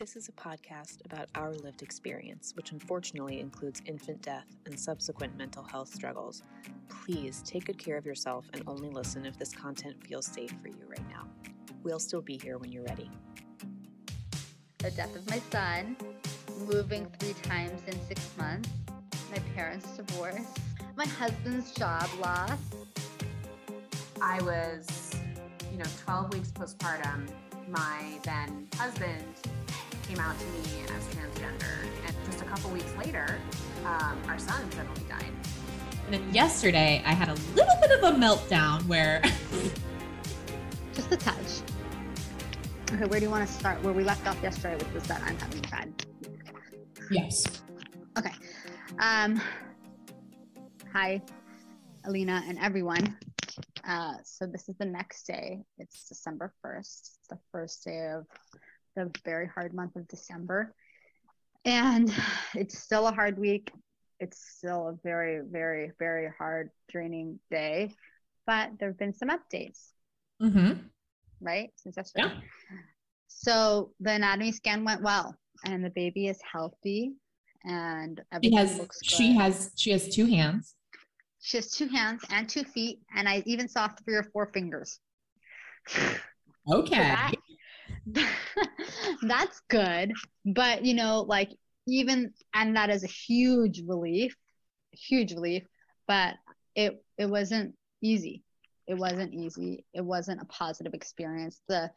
This is a podcast about our lived experience, which unfortunately includes infant death and subsequent mental health struggles. Please take good care of yourself and only listen if this content feels safe for you right now. We'll still be here when you're ready. The death of my son, moving three times in six months, my parents' divorce, my husband's job loss. I was, you know, 12 weeks postpartum. My then husband came out to me as transgender. And just a couple weeks later, um, our son suddenly died. And then yesterday, I had a little bit of a meltdown where. just a touch. Okay, where do you want to start? Where we left off yesterday, which was that I'm having a bad. Yes. Okay. Um. Hi, Alina and everyone. Uh, so this is the next day. It's December 1st, It's the first day of the very hard month of December. And it's still a hard week. It's still a very, very, very hard, draining day. But there have been some updates. Mm-hmm. Right? Since yesterday. Yeah. So the anatomy scan went well and the baby is healthy and She everything has looks she has she has two hands. she has two hands and two feet and I even saw three or four fingers. Okay. that, that's good. But you know like even and that is a huge relief huge relief but it it wasn't easy. It wasn't easy. It wasn't a positive experience. The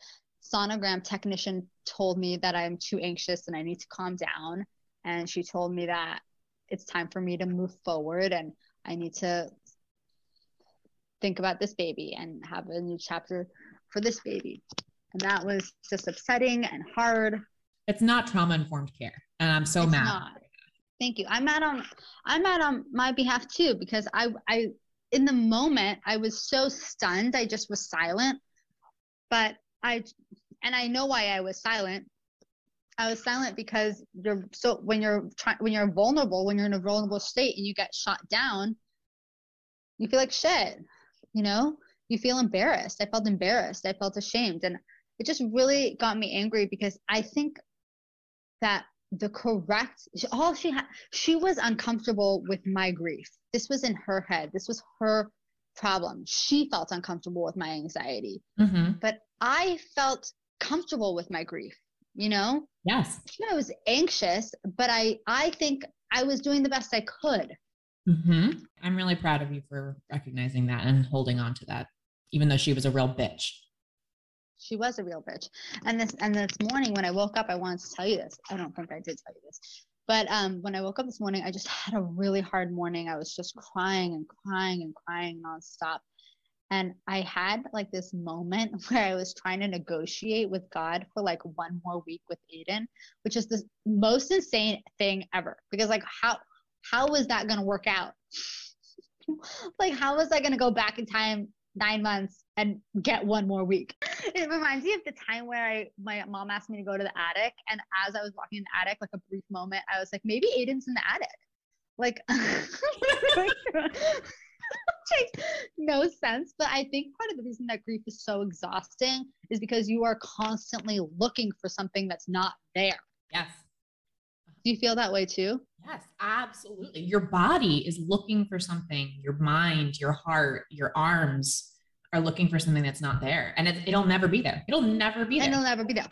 sonogram technician told me that i'm too anxious and i need to calm down. And she told me that it's time for me to move forward and i need to think about this baby and have a new chapter for this baby and that was just upsetting and hard. It's not trauma informed care. And I'm so It's mad. not. Thank you. I'm mad on I'm mad on my behalf too because I I in the moment I was so stunned I just was silent. But I and I know why I was silent. I was silent because you're so when you're trying when you're vulnerable when you're in a vulnerable state and you get shot down, you feel like shit. You know, you feel embarrassed. I felt embarrassed. I felt ashamed, and it just really got me angry because I think that the correct all she had she was uncomfortable with my grief. This was in her head. This was her problem. She felt uncomfortable with my anxiety, Mm-hmm. but I felt comfortable with my grief. You know, Yes. I was anxious, but I I think I was doing the best I could. Mm-hmm. I'm really proud of you for recognizing that and holding on to that, even though she was a real bitch. She was a real bitch. And this and this morning when I woke up, I wanted to tell you this. I don't think I did tell you this. But um, when I woke up this morning, I just had a really hard morning. I was just crying and crying and crying nonstop. And I had like this moment where I was trying to negotiate with God for like one more week with Aiden, which is the most insane thing ever. Because like how how was that gonna work out? like how was I gonna go back in time nine months and get one more week? It reminds me of the time where I my mom asked me to go to the attic, and as I was walking in the attic, like a brief moment, I was like, maybe Aiden's in the attic. Like makes no sense. But I think part of the reason that grief is so exhausting is because you are constantly looking for something that's not there. Yes. Do you feel that way too? Yes, absolutely. Your body is looking for something. Your mind, your heart, your arms are looking for something that's not there. And it, it'll never be there. It'll never be there. and it'll never be there.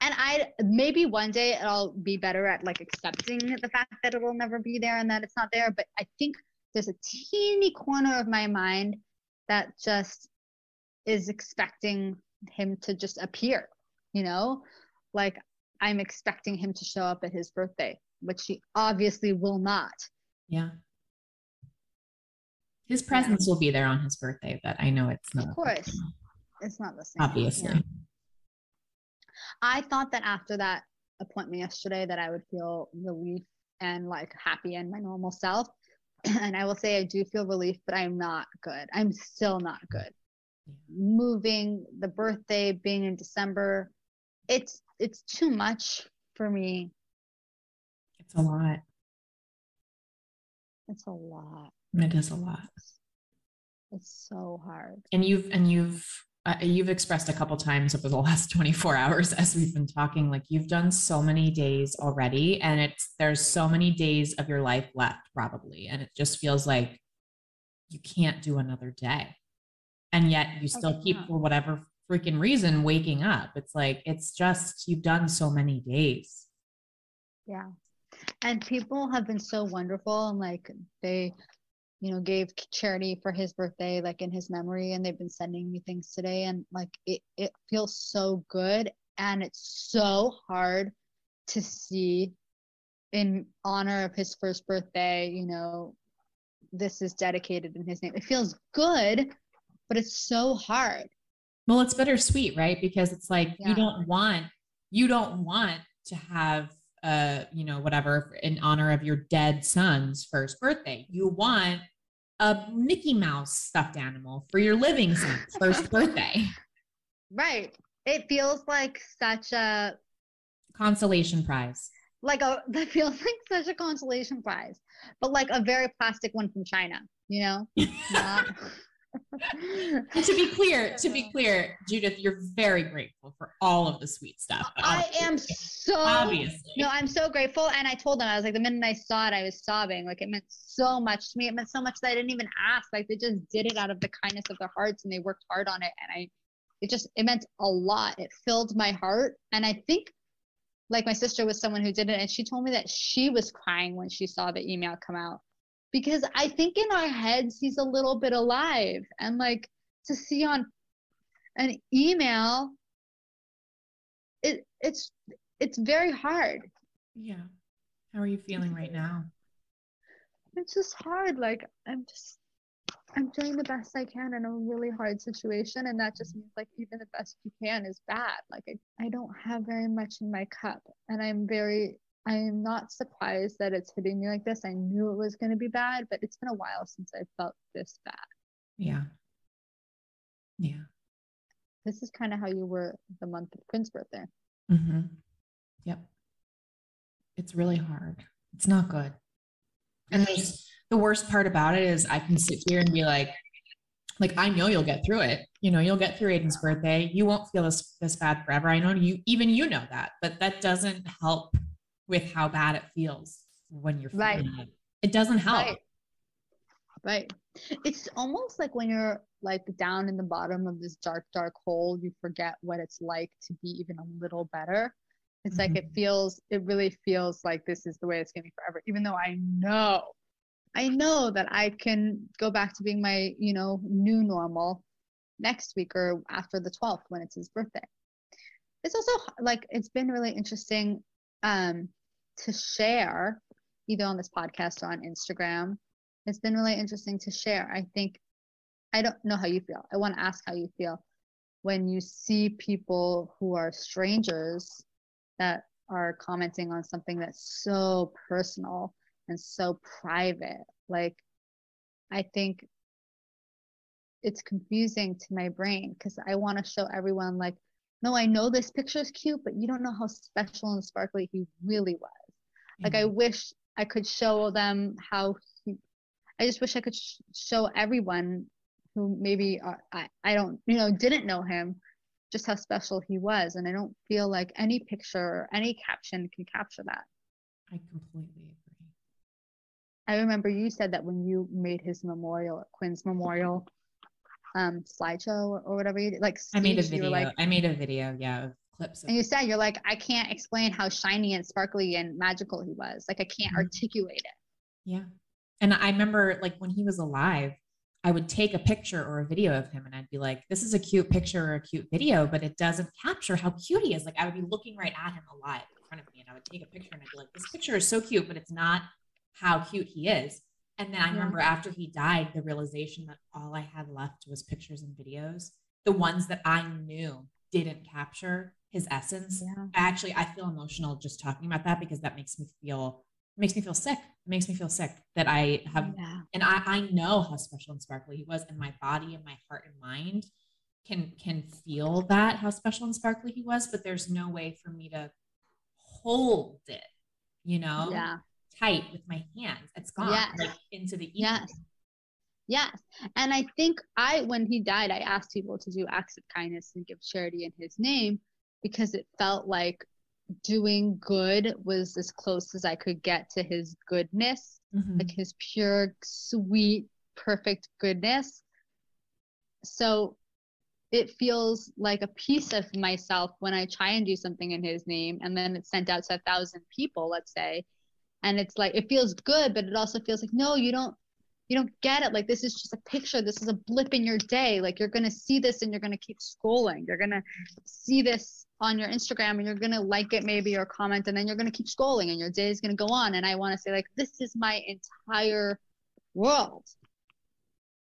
And I maybe one day I'll be better at like accepting the fact that it'll never be there and that it's not there. But I think there's a teeny corner of my mind that just is expecting him to just appear, you know? Like I'm expecting him to show up at his birthday, which she obviously will not. Yeah. His presence will be there on his birthday, but I know it's not. Of course. It's not the same. Obviously. Yeah. I thought that after that appointment yesterday that I would feel relief and like happy and my normal self. And I will say I do feel relief, but I'm not good. I'm still not good. Moving, the birthday being in December, it's it's too much for me. It's a lot. It's a lot. It is a lot. It's so hard. And you've and you've uh, you've expressed a couple times over the last 24 hours as we've been talking like you've done so many days already and it's there's so many days of your life left probably and it just feels like you can't do another day and yet you still keep for whatever freaking reason waking up it's like it's just you've done so many days yeah and people have been so wonderful and like they you know gave charity for his birthday like in his memory and they've been sending me things today. And like it, it feels so good. And it's so hard to see in honor of his first birthday you know this is dedicated in his name. It feels good but it's so hard. Well it's bittersweet right? Because it's like yeah. you don't want you don't want to have uh you know whatever in honor of your dead son's first birthday you want a Mickey Mouse stuffed animal for your living son's first birthday. Right. It feels like such a consolation prize. Like a that feels like such a consolation prize, but like a very plastic one from China, you know? Not to be clear, to be clear, Judith, you're very grateful for all of the sweet stuff. I am so obviously. No, I'm so grateful. And I told them, I was like, the minute I saw it, I was sobbing. Like it meant so much to me. It meant so much that I didn't even ask. Like they just did it out of the kindness of their hearts and they worked hard on it. And I it just it meant a lot. It filled my heart. And I think like my sister was someone who did it and she told me that she was crying when she saw the email come out because I think in our heads he's a little bit alive and like to see on an email it it's it's very hard. Yeah. How are you feeling right now? It's just hard. Like I'm just I'm doing the best I can in a really hard situation. And that just means like even the best you can is bad. Like I, I don't have very much in my cup. And I'm very I am not surprised that it's hitting me like this. I knew it was going to be bad, but it's been a while since I felt this bad. Yeah. Yeah. This is kind of how you were the month of Quinn's birthday. Mm-hmm. Yep. It's really hard. It's not good. And there's the worst part about it is I can sit here and be like, like I know you'll get through it. You know, you'll get through Aiden's birthday. You won't feel this this bad forever. I know you even you know that, but that doesn't help with how bad it feels when you're right. it. It doesn't help. Right. right. It's almost like when you're like down in the bottom of this dark, dark hole, you forget what it's like to be even a little better. It's mm-hmm. like it mm-hmm. feels, it really feels like this is the way it's gonna be forever, even though I know, I know that I can go back to being my, you know, new normal next week or after the 12th when it's his birthday. It's also like it's been really interesting um to share either on this podcast or on Instagram. It's been really interesting to share. I think, I don't know how you feel. I want to ask how you feel when you see people who are strangers that are commenting on something that's so personal and so private. Like, I think it's confusing to my brain because I want to show everyone, like, no, I know this picture is cute, but you don't know how special and sparkly he really was. Like I mm-hmm. wish I could show them how. He, I just wish I could sh- show everyone who maybe uh, I I don't you know didn't know him just how special he was, and I don't feel like any picture or any caption can capture that. I completely agree. I remember you said that when you made his memorial, Quinn's memorial um slideshow or, or whatever you did, like I made a video. Like, I made a video, yeah, clips. And you said you're like, I can't explain how shiny and sparkly and magical he was. Like I can't mm-hmm. articulate it. Yeah. And I remember like when he was alive, I would take a picture or a video of him and I'd be like, this is a cute picture or a cute video, but it doesn't capture how cute he is. Like I would be looking right at him alive in front of me and I would take a picture and I'd be like, this picture is so cute, but it's not how cute he is. And then I remember after he died, the realization that all I had left was pictures and videos, the ones that I knew didn't capture his essence. Yeah. Actually, I feel emotional just talking about that because that makes me feel makes me feel sick. It makes me feel sick that I have yeah. and I, I know how special and sparkly he was, and my body and my heart and mind can can feel that how special and sparkly he was, but there's no way for me to hold it, you know, yeah. tight with my hands. It's gone yes. like into the ether. Yes. Yes. And I think I, when he died, I asked people to do acts of kindness and give charity in his name because it felt like doing good was as close as I could get to his goodness, Mhm. like his pure, sweet, perfect goodness. So it feels like a piece of myself when I try and do something in his name and then it's sent out to a thousand people, let's say. And it's like it feels good, but it also feels like, no, you don't you don't get it. Like this is just a picture. This is a blip in your day. Like you're gonna see this and you're gonna keep scrolling. You're gonna see this on your Instagram and you're gonna like it maybe or comment and then you're gonna keep scrolling and your day is gonna go on. And I wanna say like this is my entire world.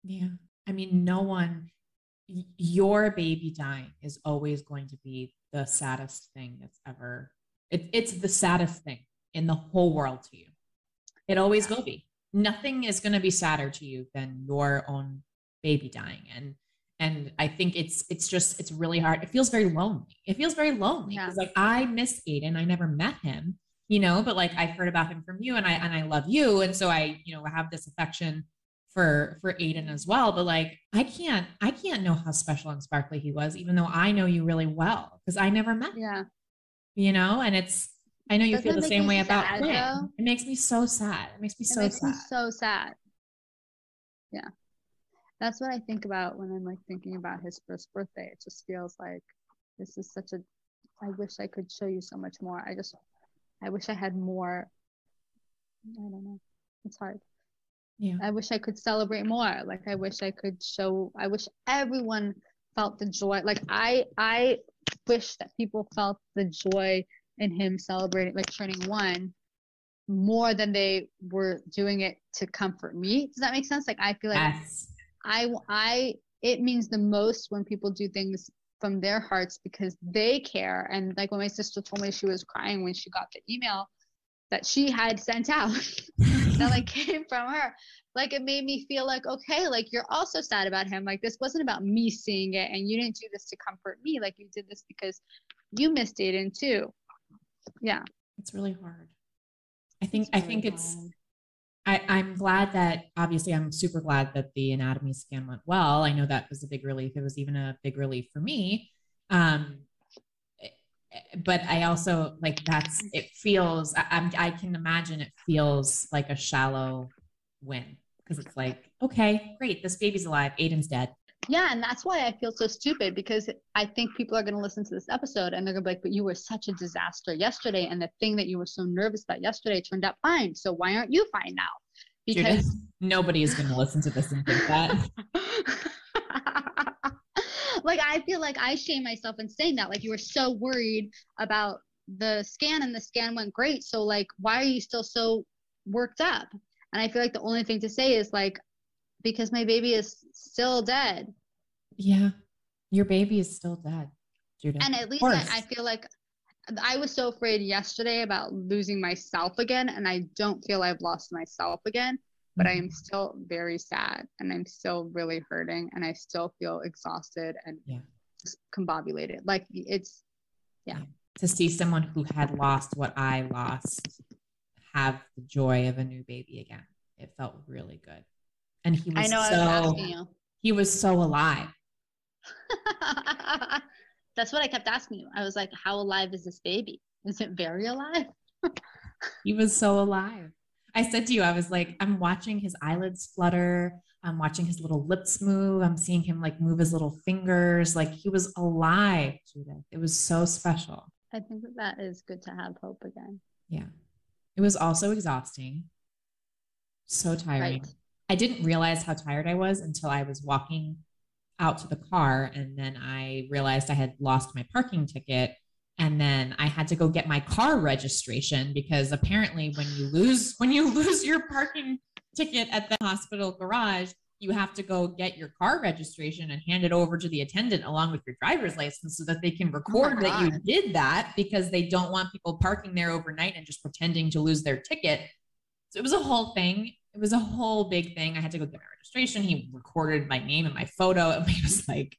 Yeah. I mean, no one, your baby dying is always going to be the saddest thing that's ever, it, it's the saddest thing in the whole world to you. It always will be. Nothing is going to be sadder to you than your own baby dying. And, and I think it's, it's just, it's really hard. It feels very lonely. It feels very lonely Yeah. like I miss Aiden. I never met him, you know, but like I've heard about him from you and I, and I love you. And so I, you know, have this affection for for Aiden as well. But like I can't I can't know how special and sparkly he was, even though I know you really well because I never met him, Yeah. you know. And it's I know you Doesn't feel the same way about sad, Quinn. though? It makes me so sad. It makes me It so makes sad. me so sad. Yeah. That's what I think about when I'm like thinking about his first birthday. It just feels like this is such a I wish I could show you so much more. I just I wish I had more I don't know. It's hard. yeah. I wish I could celebrate more. Like I wish I could show I wish everyone felt the joy. Like I I wish that people felt the joy in him celebrating like turning one more than they were doing it to comfort me. Does that make sense? Like I feel like yes. I I it means the most when people do things from their hearts because they care. And like when my sister told me she was crying when she got the email that she had sent out that like came from her, like it made me feel like okay, like you're also sad about him. Like this wasn't about me seeing it, and you didn't do this to comfort me. Like you did this because you missed Aiden too. Yeah, It's really hard. I think I think really it's. I, I'm glad that obviously I'm super glad that the anatomy scan went well. I know that was a big relief. It was even a big relief for me. Um, eh, but I also like that's it feels I, I'm I can imagine it feels like a shallow win because it's like okay great this baby's alive Aiden's dead Yeah, and that's why I feel so stupid because I think people are going to listen to this episode and they're going to be like, but you were such a disaster yesterday. And the thing that you were so nervous about yesterday turned out fine. So why aren't you fine now? Judith, Because nobody is going to listen to this and think that like I feel like I shame myself in saying that. Like you were so worried about the scan and the scan went great. So like why are you still so worked up? And I feel like the only thing to say is like because my baby is still dead. yeah your baby is still dead Judith And at least I. I feel like I was so afraid yesterday about losing myself again, and I don't feel I've lost myself again. But I Mhm. am still very sad, and I'm still really hurting, and I still feel exhausted and Yeah. discombobulated. Like it's yeah. to see someone who had lost what I lost have the joy of a new baby again. It felt really good. And he was I know I was so asking you. he was so alive. That's what I kept asking you. I was like, "How alive is this baby? Is it very alive?" He was so alive. I said to you, I was like, I'm watching his eyelids flutter. I'm watching his little lips move. I'm seeing him like move his little fingers. Like he was alive, Judith. It was so special. I think that that is good to have hope again. Yeah. It was also exhausting. So tiring. Right. I didn't realize how tired I was until I was walking out to the car. And then I realized I had lost my parking ticket. And then I had to go get my car registration because apparently when you lose when you lose your parking ticket at the hospital garage, you have to go get your car registration and hand it over to the attendant along with your driver's license so that they can oh record that you did that because they don't want people parking there overnight and just pretending to lose their ticket. So it was a whole thing. It was a whole big thing. I had to go get my registration. He recorded my name and my photo. And he was like,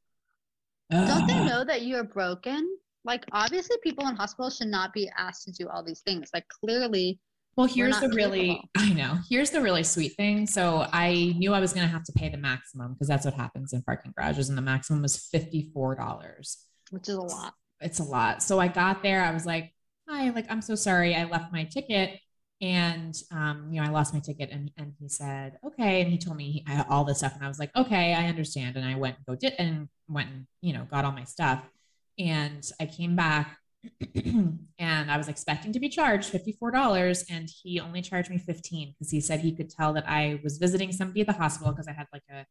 Don't they know that you are broken? Like, obviously, people in hospitals should not be asked to do all these things. Like, clearly, Well, here's the really, capable. I know, here's the really sweet thing. So I knew I was going to have to pay the maximum because that's what happens in parking garages. And the maximum was $54. which is a lot. It's a lot. So I got there. I was like, hi, like, I'm so sorry. I left my ticket and, um, you know, I lost my ticket. And, and he said, okay. And he told me I, all this stuff. And I was like, okay, I understand. And I went and go did and went and, you know, got all my stuff. And I came back and I was expecting to be charged $54 and he only charged me 15 because he said he could tell that I was visiting somebody at the hospital because I had like a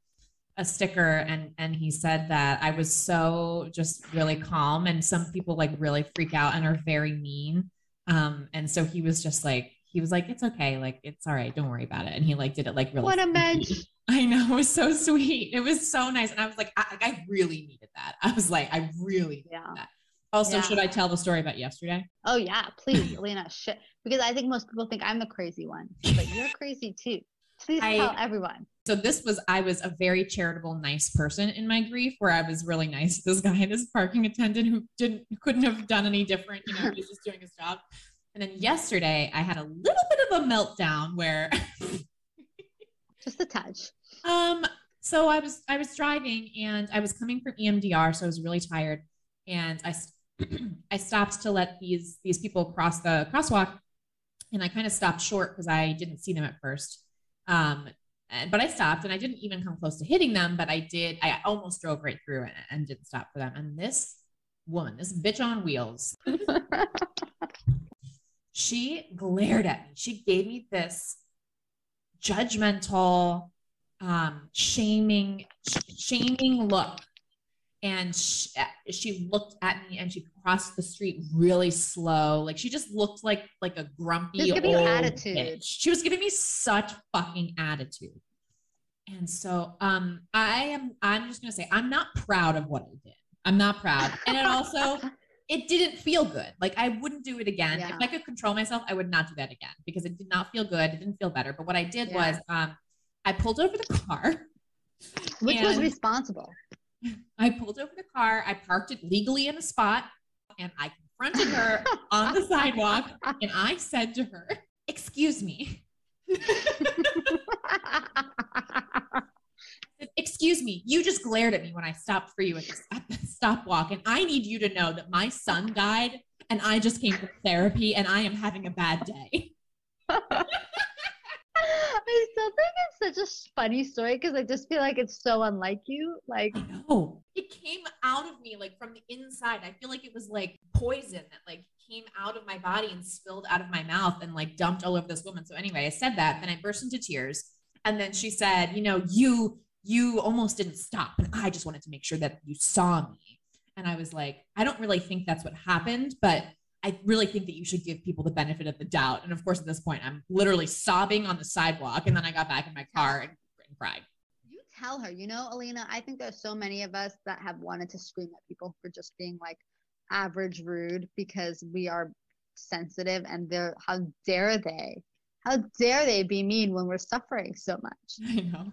a sticker and and he said that I was so just really calm and some people like really freak out and are very mean um and so he was just like he was like it's okay like it's all right don't worry about it and he like did it like really What a mensch. I know it was so sweet it was so nice and I was like I, I really needed that I was like I really needed Yeah. that also Yeah. should I tell the story about yesterday Oh yeah, please, Alina. Shit, because I think most people think I'm the crazy one, but you're crazy too. Please I- tell everyone. so this was I was a very charitable, nice person in my grief, where I was really nice to this guy and his parking attendant who didn't couldn't have done any different. You know, he was just doing his job. And then yesterday, I had a little bit of a meltdown where, Just a touch. um, so I was I was driving and I was coming from EMDR, so I was really tired, and I I stopped to let these these people cross the crosswalk, and I kind of stopped short because I didn't see them at first. Um, and- but I stopped and I didn't even come close to hitting them, but I did. I almost drove right through it and didn't stop for them. And this woman, this bitch on wheels, she glared at me. She gave me this judgmental, um, shaming, shaming look. And she, she looked at me and she crossed the street really slow. Like she just looked like like a grumpy giving you old attitude. bitch. She was giving me such fucking attitude. And so um I am I'm just gonna say I'm not proud of what I did. I'm not proud. And it also it didn't feel good. Like I wouldn't do it again. Yeah. If I could control myself, I would not do that again because it did not feel good. It didn't feel better. But what I did Yeah. was um I pulled over the car. Which was responsible? I pulled over the car. I parked it legally in a spot and I confronted her on the sidewalk and I said to her, Excuse me. Excuse me, you just glared at me when I stopped for you at the, at the stop walk, and I need you to know that my son died, and I just came from therapy, and I am having a bad day. I still think it's such a funny story because I just feel like it's so unlike you. Like, know it came out of me like from the inside. I feel like it was like poison that like came out of my body and spilled out of my mouth and like dumped all over this woman. So anyway, I said that, then I burst into tears, and then she said, "You know, you you almost didn't stop, and I just wanted to make sure that you saw me." And I was like, I don't really think that's what happened, but I really think that you should give people the benefit of the doubt. And of course, at this point, I'm literally sobbing on the sidewalk, and then I got back in my car and, and cried. you tell her, you know, Alina, I think there's so many of us that have wanted to scream at people for just being like average rude because we are sensitive and they're, how dare they? How dare they be mean when we're suffering so much? I know.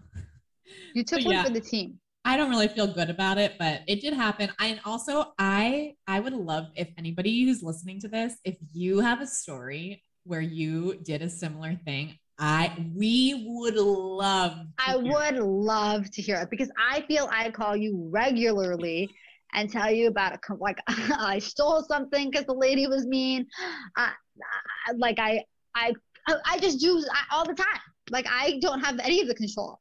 You took But one yeah. for the team. I don't really feel good about it, but it did happen. I, and also, I I would love if anybody who's listening to this, if you have a story where you did a similar thing, I we would love. to I hear would love to hear it because I feel I call you regularly and tell you about it. Like I stole something because the lady was mean. I, I, like I, I, I just do I, all the time. Like I don't have any of the control.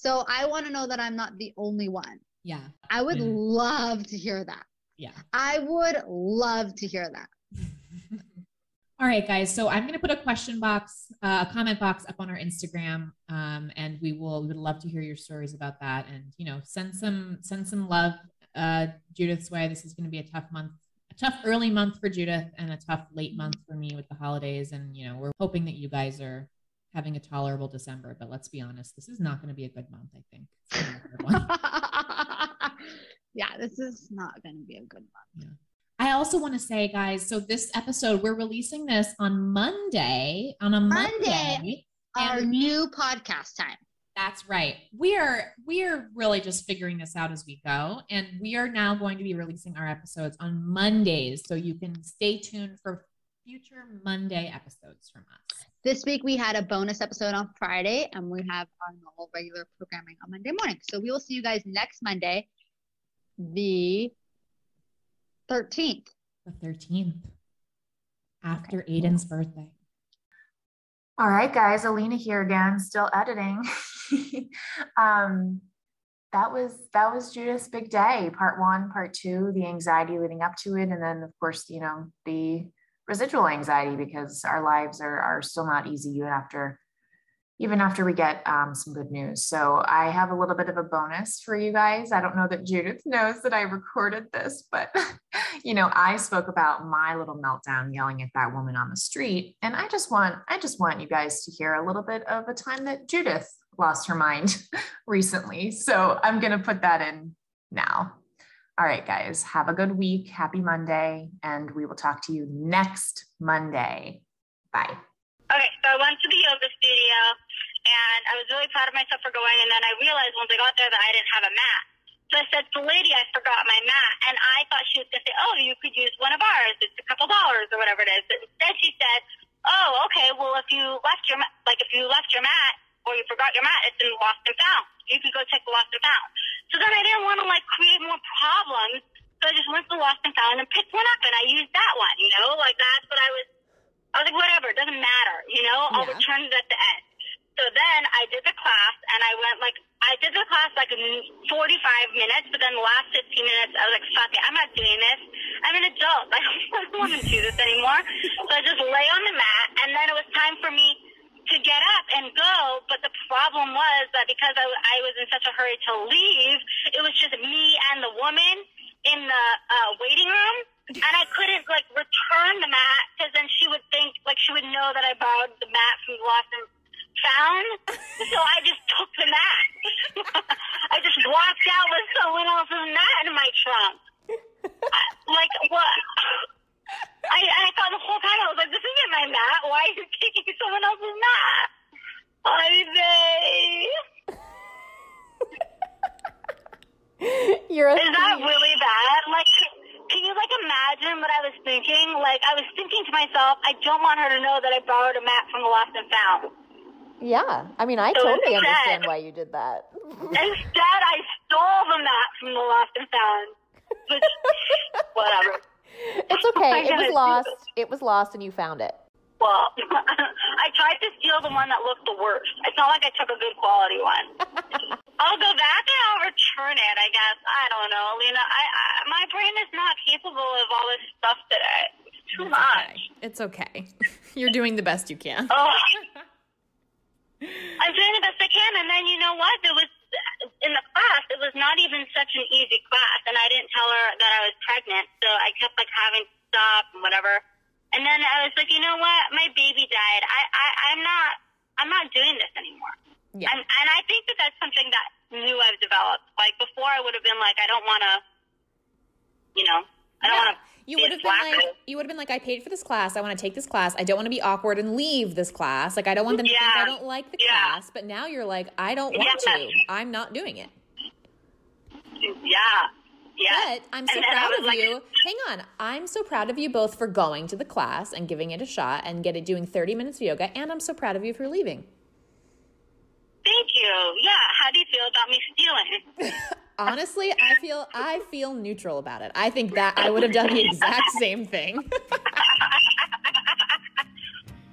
So I want to know that I'm not the only one. Yeah, I would Yeah. love to hear that. yeah. I would love to hear that. All right, guys. So I'm going to put a question box, uh, a comment box up on our Instagram, um, and we will we would love to hear your stories about that. And you know, send some send some love uh, Judith's way. This is going to be a tough month, a tough early month for Judith, and a tough late month for me with the holidays. And you know, we're hoping that you guys are having a tolerable December. But let's be honest, this is not going to be a good month. I think. It's gonna be a hard one. yeah, this is not going to be a good one. I also want to say, guys, so this episode, we're releasing this on Monday, on a Monday. Monday. Our new podcast time. That's right. We are we are really just figuring this out as we go, and we are now going to be releasing our episodes on Mondays, so you can stay tuned for future Monday episodes from us. This week we had a bonus episode on Friday, and we have our normal regular programming on Monday morning. So we will see you guys next Monday, the 13th. The 13th, after okay. Aiden's birthday. All right, guys, Alina here again, still editing. um, that was that was Judith's big day. Part one, part two, the anxiety leading up to it, and then of course, you know, the residual anxiety because our lives are are still not easy even after even after we get um, some good news. So I have a little bit of a bonus for you guys. I don't know that Judith knows that I recorded this, but you know, I spoke about my little meltdown yelling at that woman on the street, and I just want I just want you guys to hear a little bit of a time that Judith lost her mind recently. So I'm going to put that in now. All right, guys, have a good week. Happy Monday, and we will talk to you next Monday. Bye. Okay, so I went to the yoga studio and I was really proud of myself for going. And then I realized once I got there that I didn't have a mat. So I said to the lady, I forgot my mat. And I thought she was going to say, oh, you could use one of ours. It's a couple dollars or whatever it is. But instead she said, oh, okay, well, if you left your, like if you left your mat or you forgot your mat, it's in lost and found. You could go check the lost and found. So then I didn't want to like create more problems. So I just went to lost and found and picked one up and I used that one, you know, like that's what I was I was like, whatever, it doesn't matter, you know, I'll return it at the end. So then I did the class and I went like, I did the class like 45 minutes, but then the last 15 minutes, I was like, fuck it, I'm not doing this. I'm an adult. I don't want to do this anymore. So I just lay on the mat and then it was time for me to get up and go. But the problem was that because I, I was in such a hurry to leave, it was just me and the woman in the uh, waiting room and I couldn't like return the mat because then she would think like she would know that I borrowed the mat from Lost and Found. so I just took the mat. I just walked out with someone else's mat in my trunk. I, like what? I I thought the whole time I was like, my mat. Why are you taking someone else's mat? I You're a Is that really bad? Like can you like imagine what I was thinking? Like I was thinking to myself, I don't want her to know that I borrowed a mat from the lost and found. Yeah, I mean, I so totally instead, understand why you did that. instead, I stole the mat from the lost and found. Which, whatever. It's okay. It was lost. It was lost, and you found it. Well, I tried to steal the one that looked the worst. It's not like I took a good quality one. I'll go back and I'll return it. I guess I don't know, Lena. I, I my brain is not capable of all this stuff today. It's too it's much. Okay. It's okay. You're doing the best you can. Oh. I'm doing the best I can, and then you know what? There was in the class. It was not even such an easy class, and I didn't tell her that I was pregnant, so I kept like having to stop and whatever. And then I was like, you know what? My baby died. I, I I'm not I'm not doing this anymore. Yeah. And, and I think that that's something that new I've developed. Like before, I would have been like, I don't want to, you know, I don't yeah. want to. You would have been like, you would have been like, I paid for this class. I want to take this class. I don't want to be awkward and leave this class. Like, I don't want them to yeah. think I don't like the yeah. class. But now you're like, I don't want to. I'm not doing it. Yeah. Yeah. But I'm so proud of like, you. Hang on. I'm so proud of you both for going to the class and giving it a shot and getting it doing 30 minutes of yoga. And I'm so proud of you for leaving. Thank you. Yeah. How do you feel about me stealing? Honestly, I feel I feel neutral about it. I think that I would have done the exact same thing.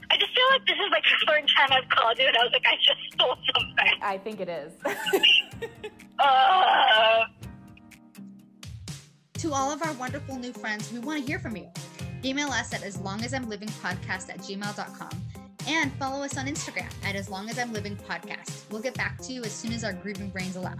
I just feel like this is like the third time I've called you, and I was like, I just stole something. I think it is. uh, to all of our wonderful new friends, we want to hear from you. Email us at as long as I'm living podcast at gmail.com and follow us on Instagram at as long as I'm living podcast. We'll get back to you as soon as our grieving brains allow.